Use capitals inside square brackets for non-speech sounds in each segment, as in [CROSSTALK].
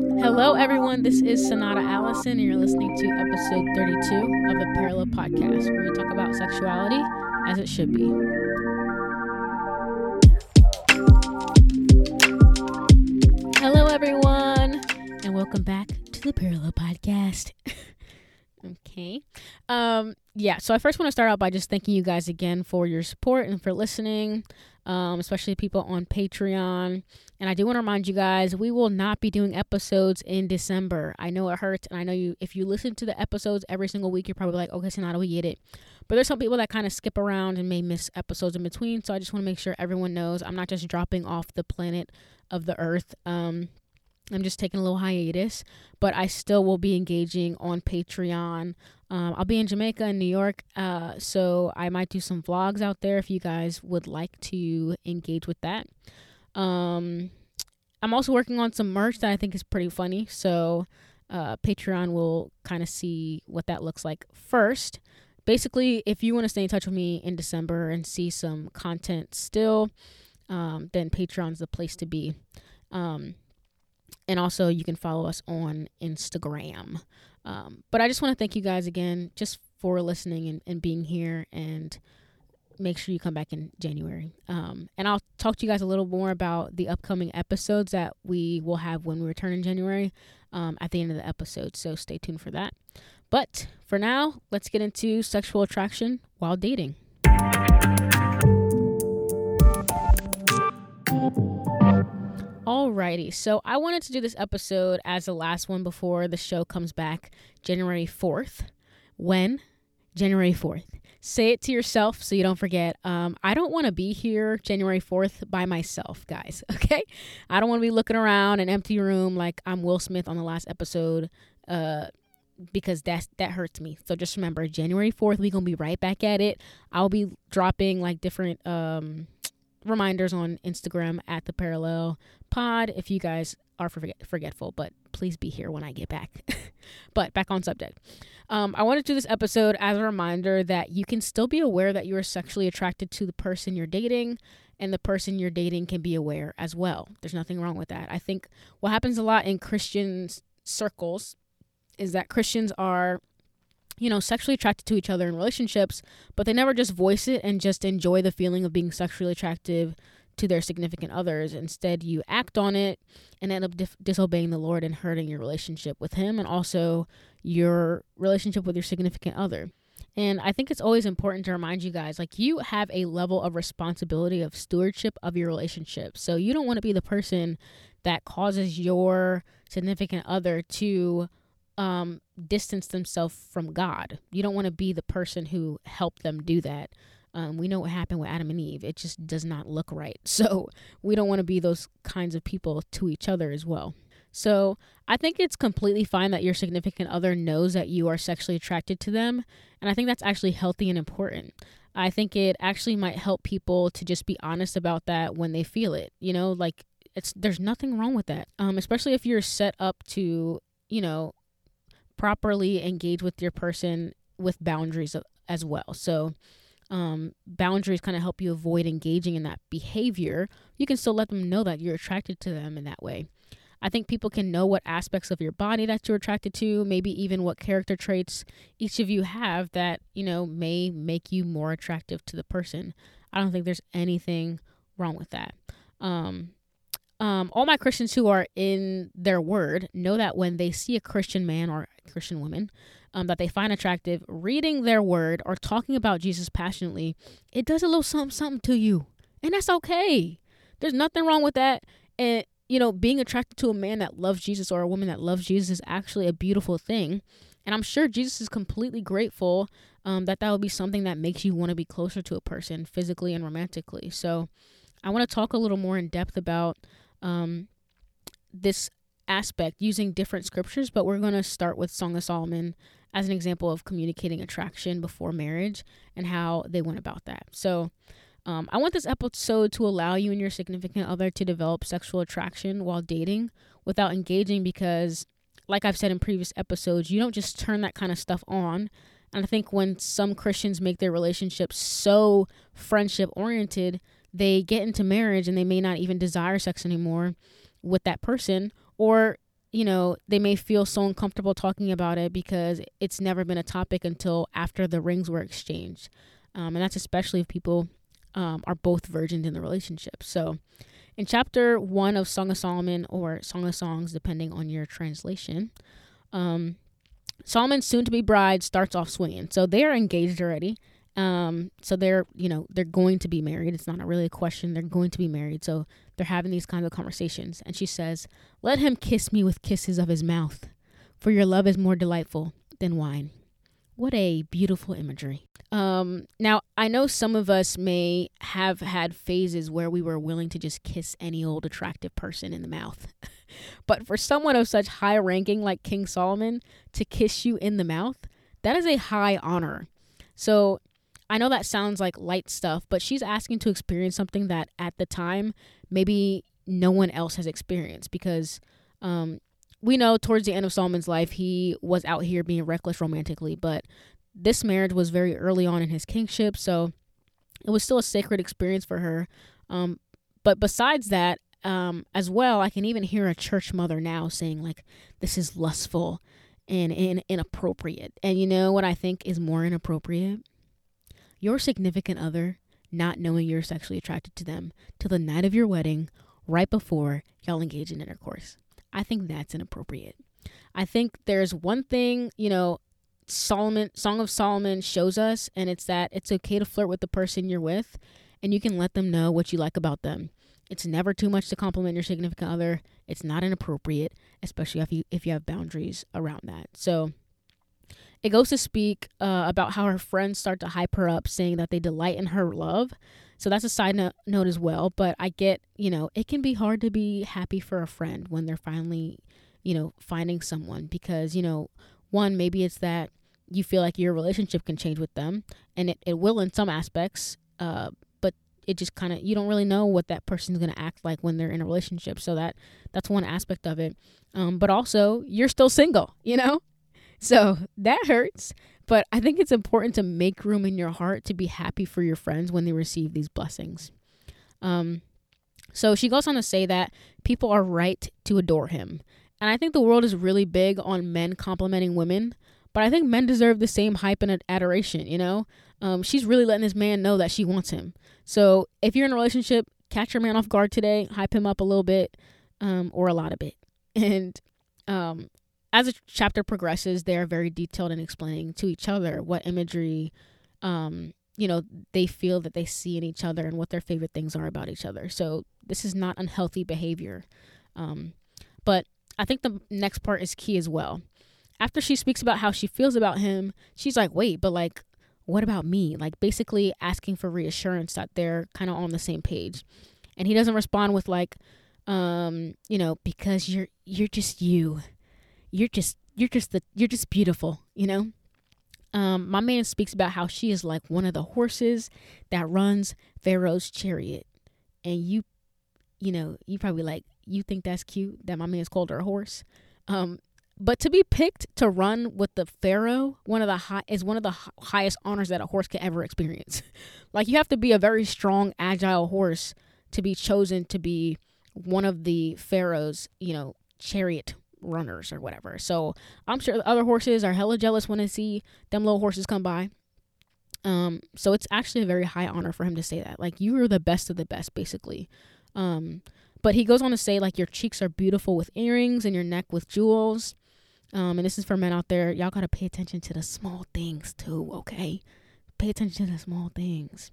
Hello, everyone. This is Sonata Allison, and you're listening to episode 32 of the Parallel Podcast, where we talk about sexuality as it should be. Hello, everyone, and welcome back to the Parallel Podcast. [LAUGHS] okay. Um, yeah, so I first want to start out by just thanking you guys again for your support and for listening, um, especially people on Patreon. And I do want to remind you guys, we will not be doing episodes in December. I know it hurts, and I know you. If you listen to the episodes every single week, you're probably like, okay, so now do we get it? But there's some people that kind of skip around and may miss episodes in between. So I just want to make sure everyone knows I'm not just dropping off the planet of the Earth. Um, I'm just taking a little hiatus, but I still will be engaging on Patreon. Um, I'll be in Jamaica and New York, uh, so I might do some vlogs out there if you guys would like to engage with that. Um, I'm also working on some merch that I think is pretty funny. So uh, Patreon will kind of see what that looks like first. Basically, if you want to stay in touch with me in December and see some content still, um, then Patreon's the place to be. Um, and also, you can follow us on Instagram. Um, but I just want to thank you guys again just for listening and, and being here and make sure you come back in January. Um, and I'll talk to you guys a little more about the upcoming episodes that we will have when we return in January um, at the end of the episode. So stay tuned for that. But for now, let's get into sexual attraction while dating. Alrighty, so I wanted to do this episode as the last one before the show comes back January 4th. When? January 4th say it to yourself so you don't forget. Um, I don't want to be here January 4th by myself, guys. [LAUGHS] Okay. I don't want to be looking around an empty room like I'm Will Smith on the last episode. Uh, because that's that hurts me. So just remember, January 4th, we're gonna be right back at it. I'll be dropping like different um reminders on Instagram at the parallel pod if you guys are forget- forgetful, but please be here when I get back. [LAUGHS] but back on subject. Um, I wanted to do this episode as a reminder that you can still be aware that you are sexually attracted to the person you're dating, and the person you're dating can be aware as well. There's nothing wrong with that. I think what happens a lot in Christian circles is that Christians are you know, sexually attracted to each other in relationships, but they never just voice it and just enjoy the feeling of being sexually attractive to their significant others. Instead, you act on it and end up dif- disobeying the Lord and hurting your relationship with Him and also your relationship with your significant other. And I think it's always important to remind you guys like, you have a level of responsibility of stewardship of your relationship. So you don't want to be the person that causes your significant other to um, distance themselves from God. You don't want to be the person who helped them do that. Um, we know what happened with Adam and Eve. It just does not look right. [LAUGHS] So we don't want to be those kinds of people to each other as well. So I think it's completely fine that your significant other knows that you are sexually attracted to them. And I think that's actually healthy and important. I think it actually might help people to just be honest about that when they feel it. You know, like it's there's nothing wrong with that. Um, especially if you're set up to, you know, properly engage with your person with boundaries as well. So, um, boundaries kind of help you avoid engaging in that behavior. You can still let them know that you're attracted to them in that way. I think people can know what aspects of your body that you're attracted to, maybe even what character traits each of you have that, you know, may make you more attractive to the person. I don't think there's anything wrong with that. Um, um, all my Christians who are in their word know that when they see a Christian man or Christian woman um, that they find attractive, reading their word or talking about Jesus passionately, it does a little something, something to you. And that's okay. There's nothing wrong with that. And, you know, being attracted to a man that loves Jesus or a woman that loves Jesus is actually a beautiful thing. And I'm sure Jesus is completely grateful um, that that would be something that makes you want to be closer to a person physically and romantically. So I want to talk a little more in depth about um, this aspect using different scriptures, but we're going to start with Song of Solomon as an example of communicating attraction before marriage and how they went about that. So, um, I want this episode to allow you and your significant other to develop sexual attraction while dating without engaging because, like I've said in previous episodes, you don't just turn that kind of stuff on. And I think when some Christians make their relationships so friendship oriented, they get into marriage and they may not even desire sex anymore with that person or you know, they may feel so uncomfortable talking about it because it's never been a topic until after the rings were exchanged. Um, and that's especially if people um, are both virgins in the relationship. So, in chapter one of Song of Solomon or Song of Songs, depending on your translation, um, Solomon's soon to be bride starts off swinging. So they are engaged already. Um, so they're, you know, they're going to be married. It's not really a question. They're going to be married. So they're having these kinds of conversations. And she says, Let him kiss me with kisses of his mouth, for your love is more delightful than wine. What a beautiful imagery. Um, now, I know some of us may have had phases where we were willing to just kiss any old attractive person in the mouth. [LAUGHS] but for someone of such high ranking like King Solomon to kiss you in the mouth, that is a high honor. So I know that sounds like light stuff, but she's asking to experience something that at the time maybe no one else has experienced because um, we know towards the end of Solomon's life he was out here being reckless romantically, but this marriage was very early on in his kingship, so it was still a sacred experience for her. Um, but besides that, um, as well, I can even hear a church mother now saying like, "This is lustful and, and inappropriate." And you know what I think is more inappropriate? Your significant other not knowing you're sexually attracted to them till the night of your wedding, right before y'all engage in intercourse. I think that's inappropriate. I think there's one thing, you know, Solomon Song of Solomon shows us and it's that it's okay to flirt with the person you're with and you can let them know what you like about them. It's never too much to compliment your significant other. It's not inappropriate, especially if you if you have boundaries around that. So it goes to speak uh, about how her friends start to hype her up, saying that they delight in her love. So that's a side no- note as well. But I get, you know, it can be hard to be happy for a friend when they're finally, you know, finding someone because, you know, one, maybe it's that you feel like your relationship can change with them, and it, it will in some aspects. Uh, but it just kind of you don't really know what that person's going to act like when they're in a relationship. So that that's one aspect of it. Um, but also you're still single, you know. So that hurts. But I think it's important to make room in your heart to be happy for your friends when they receive these blessings. Um, so she goes on to say that people are right to adore him. And I think the world is really big on men complimenting women, but I think men deserve the same hype and adoration, you know? Um, she's really letting this man know that she wants him. So if you're in a relationship, catch your man off guard today, hype him up a little bit um, or a lot of it. [LAUGHS] And um, as the chapter progresses, they are very detailed in explaining to each other what imagery, um, you know, they feel that they see in each other and what their favorite things are about each other. So this is not unhealthy behavior. Um, but I think the next part is key as well. After she speaks about how she feels about him, she's like, wait, but like, what about me? Like, basically asking for reassurance that they're kind of on the same page. And he doesn't respond with like, um, you know, because you're you're just you you're just you're just the you're just beautiful, you know? Um, my man speaks about how she is like one of the horses that runs Pharaoh's chariot. And you you know, you probably like you think that's cute that my man's called her a horse. Um, but to be picked to run with the pharaoh, one of the high is one of the highest honors that a horse can ever experience. [LAUGHS] like you have to be a very strong, agile horse to be chosen to be one of the pharaoh's, you know, chariot runners or whatever. So I'm sure the other horses are hella jealous when they see them little horses come by. Um, so it's actually a very high honor for him to say that. Like you are the best of the best, basically. Um, but he goes on to say like your cheeks are beautiful with earrings and your neck with jewels. Um, and this is for men out there. Y'all gotta pay attention to the small things too, okay? Pay attention to the small things.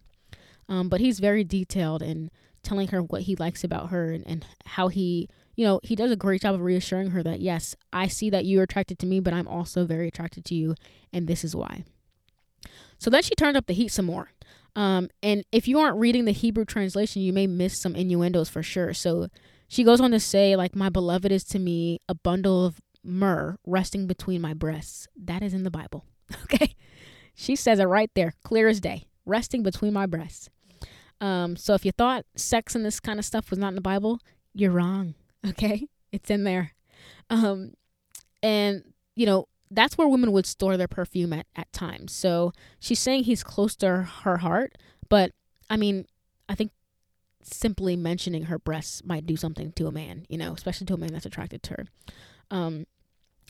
Um, but he's very detailed in telling her what he likes about her and, and how he you know, he does a great job of reassuring her that, yes, I see that you're attracted to me, but I'm also very attracted to you, and this is why. So then she turned up the heat some more. Um, and if you aren't reading the Hebrew translation, you may miss some innuendos for sure. So she goes on to say, like, my beloved is to me a bundle of myrrh resting between my breasts. That is in the Bible. [LAUGHS] Okay. She says it right there, clear as day, resting between my breasts. Um, so if you thought sex and this kind of stuff was not in the Bible, you're wrong. [LAUGHS] Okay, it's in there. Um, and you know that's where women would store their perfume at at times. So she's saying he's close to her heart, but I mean, I think simply mentioning her breasts might do something to a man, you know, especially to a man that's attracted to her. Um,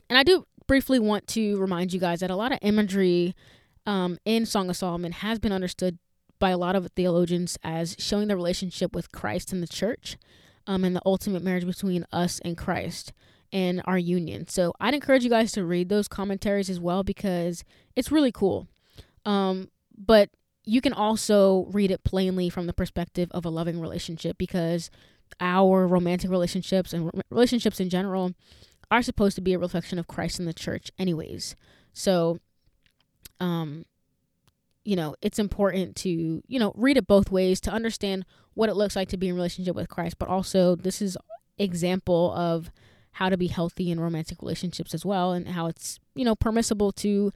and I do briefly want to remind you guys that a lot of imagery um, in Song of Solomon has been understood by a lot of theologians as showing the relationship with Christ and the church um, and the ultimate marriage between us and Christ and our union. So I'd encourage you guys to read those commentaries as well because it's really cool. Um, but you can also read it plainly from the perspective of a loving relationship because our romantic relationships and relationships in general are supposed to be a reflection of Christ and the church anyways. So um you know, it's important to, you know, read it both ways to understand what it looks like to be in relationship with Christ, but also this is example of how to be healthy in romantic relationships as well and how it's, you know, permissible to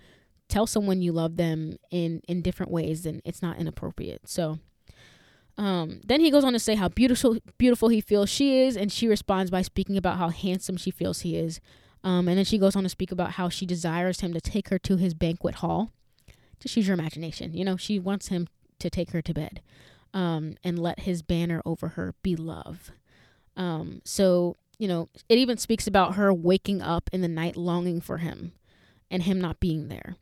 tell someone you love them in in different ways and it's not inappropriate. So um, then he goes on to say how beautiful beautiful he feels she is, and she responds by speaking about how handsome she feels he is. Um, and then she goes on to speak about how she desires him to take her to his banquet hall. Just use your imagination. You know, she wants him to take her to bed um, and let his banner over her be love. Um, so, you know, it even speaks about her waking up in the night longing for him and him not being there.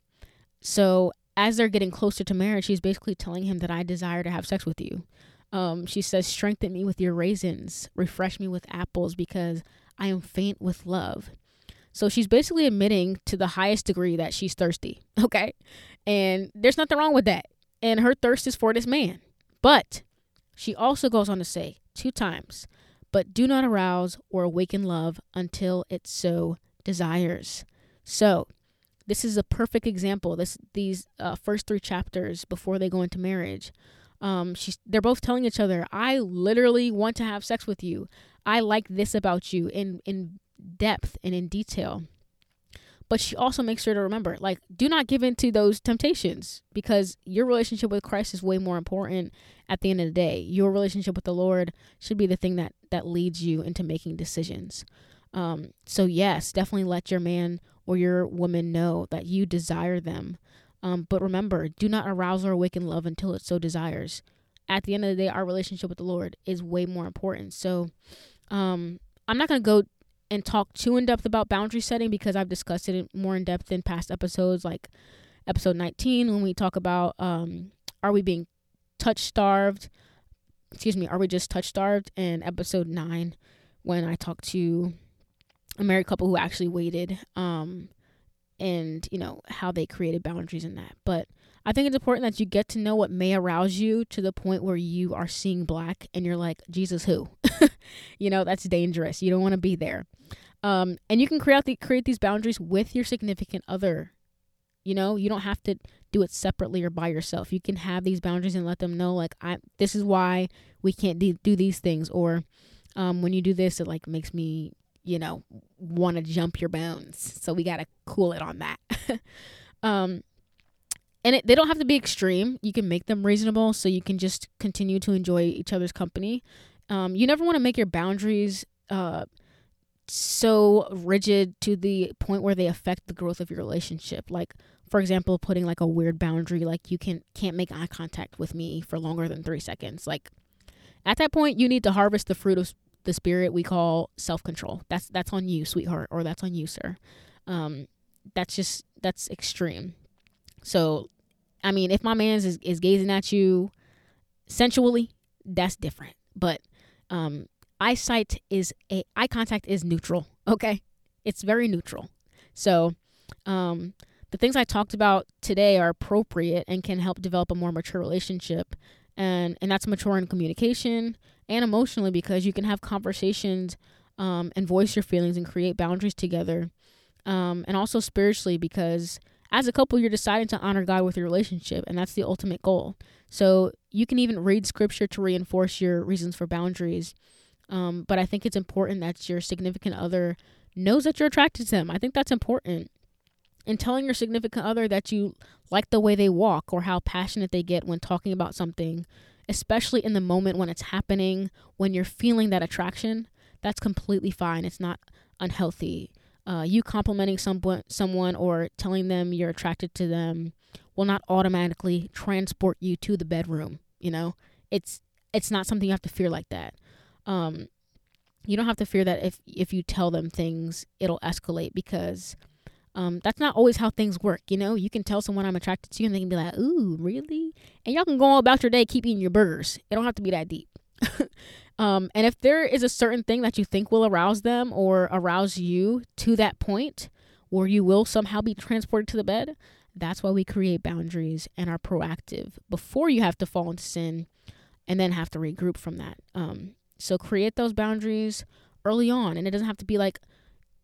So, as they're getting closer to marriage, she's basically telling him that I desire to have sex with you. Um, she says, Strengthen me with your raisins, refresh me with apples, because I am faint with love. So she's basically admitting to the highest degree that she's thirsty. [LAUGHS] Okay. And there's nothing wrong with that. And her thirst is for this man. But she also goes on to say two times, but do not arouse or awaken love until it so desires. So this is a perfect example. This these uh, first three chapters before they go into marriage. Um, she's they're both telling each other, "I literally want to have sex with you. I like this about you in in depth and in detail." But she also makes sure to remember, like, do not give in to those temptations because your relationship with Christ is way more important at the end of the day. Your relationship with the Lord should be the thing that that leads you into making decisions. Um, so yes, definitely let your man or your woman know that you desire them. Um, but remember, do not arouse or awaken love until it so desires. At the end of the day, our relationship with the Lord is way more important. So, um, I'm not gonna go and talk too in depth about boundary setting because I've discussed it more in depth in past episodes, like episode 19 when we talk about um, are we being touch starved? Excuse me, are we just touch starved? And episode nine when I talked to a married couple who actually waited um and you know how they created boundaries in that but i think it's important that you get to know what may arouse you to the point where you are seeing black and you're like jesus who [LAUGHS] you know that's dangerous you don't want to be there um and you can create the create these boundaries with your significant other you know you don't have to do it separately or by yourself you can have these boundaries and let them know like i this is why we can't do, do these things or um when you do this it like makes me you know, want to jump your bones. So we got to cool it on that. [LAUGHS] um, and it, they don't have to be extreme. You can make them reasonable so you can just continue to enjoy each other's company. Um, you never want to make your boundaries uh, so rigid to the point where they affect the growth of your relationship. Like, for example, putting like a weird boundary, like you can can't make eye contact with me for longer than three seconds. Like, at that point, you need to harvest the fruit of the spirit we call self control. That's that's on you, sweetheart, or that's on you, sir. Um, that's just that's extreme. So, I mean, if my man's is, is gazing at you sensually, that's different. But um, eyesight is a eye contact is neutral. Okay, it's very neutral. So, um, the things I talked about today are appropriate and can help develop a more mature relationship, and and that's mature in communication and emotionally because you can have conversations um, and voice your feelings and create boundaries together. Um, and also spiritually because as a couple, you're deciding to honor God with your relationship, and that's the ultimate goal. So you can even read scripture to reinforce your reasons for boundaries. Um, but I think it's important that your significant other knows that you're attracted to them. I think that's important. And telling your significant other that you like the way they walk or how passionate they get when talking about something especially in the moment when it's happening, when you're feeling that attraction, that's completely fine. It's not unhealthy. Uh, you complimenting someone, someone or telling them you're attracted to them will not automatically transport you to the bedroom. You know, it's it's not something you have to fear like that. Um, you don't have to fear that if if you tell them things, it'll escalate because um, that's not always how things work. You know, you can tell someone I'm attracted to, you and they can be like, "Ooh, really?" And y'all can go about your day, keep eating your burgers. It don't have to be that deep. [LAUGHS] um, and if there is a certain thing that you think will arouse them or arouse you to that point where you will somehow be transported to the bed, that's why we create boundaries and are proactive before you have to fall into sin and then have to regroup from that. Um, so create those boundaries early on, and it doesn't have to be like,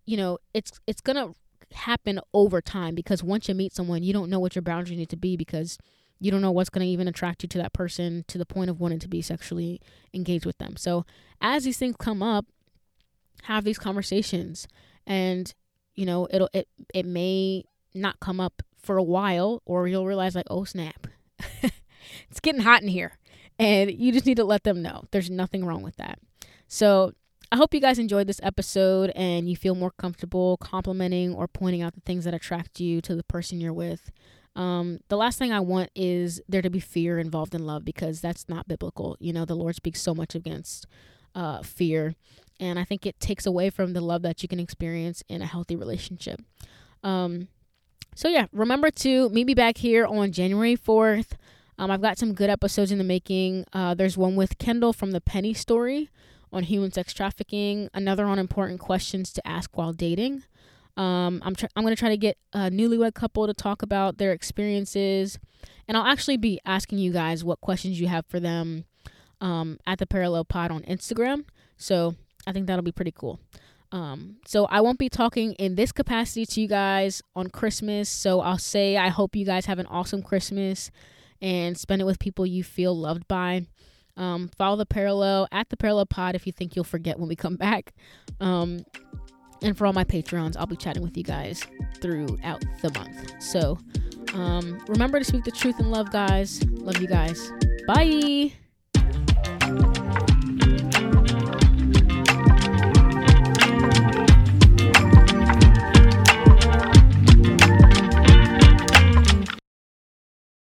you know, it's it's gonna happen over time because once you meet someone, you don't know what your boundaries need to be because you don't know what's going to even attract you to that person to the point of wanting to be sexually engaged with them. So, as these things come up, have these conversations and you know, it'll it it may not come up for a while or you'll realize like, "Oh, snap. [LAUGHS] it's getting hot in here." And you just need to let them know. There's nothing wrong with that. So, I hope you guys enjoyed this episode and you feel more comfortable complimenting or pointing out the things that attract you to the person you're with. Um, the last thing I want is there to be fear involved in love because that's not biblical. You know, the Lord speaks so much against uh, fear, and I think it takes away from the love that you can experience in a healthy relationship. Um, so, yeah, remember to meet me back here on January 4th. Um, I've got some good episodes in the making. Uh, there's one with Kendall from the Penny Story on human sex trafficking, another on important questions to ask while dating. Um, I'm tr- I'm gonna try to get a newlywed couple to talk about their experiences, and I'll actually be asking you guys what questions you have for them um, at the Parallel Pod on Instagram. So I think that'll be pretty cool. Um, so I won't be talking in this capacity to you guys on Christmas. So I'll say I hope you guys have an awesome Christmas and spend it with people you feel loved by. Um, follow the parallel at the parallel pod if you think you'll forget when we come back. Um, and for all my Patreons, I'll be chatting with you guys throughout the month. So um, remember to speak the truth and love, guys. Love you guys. Bye.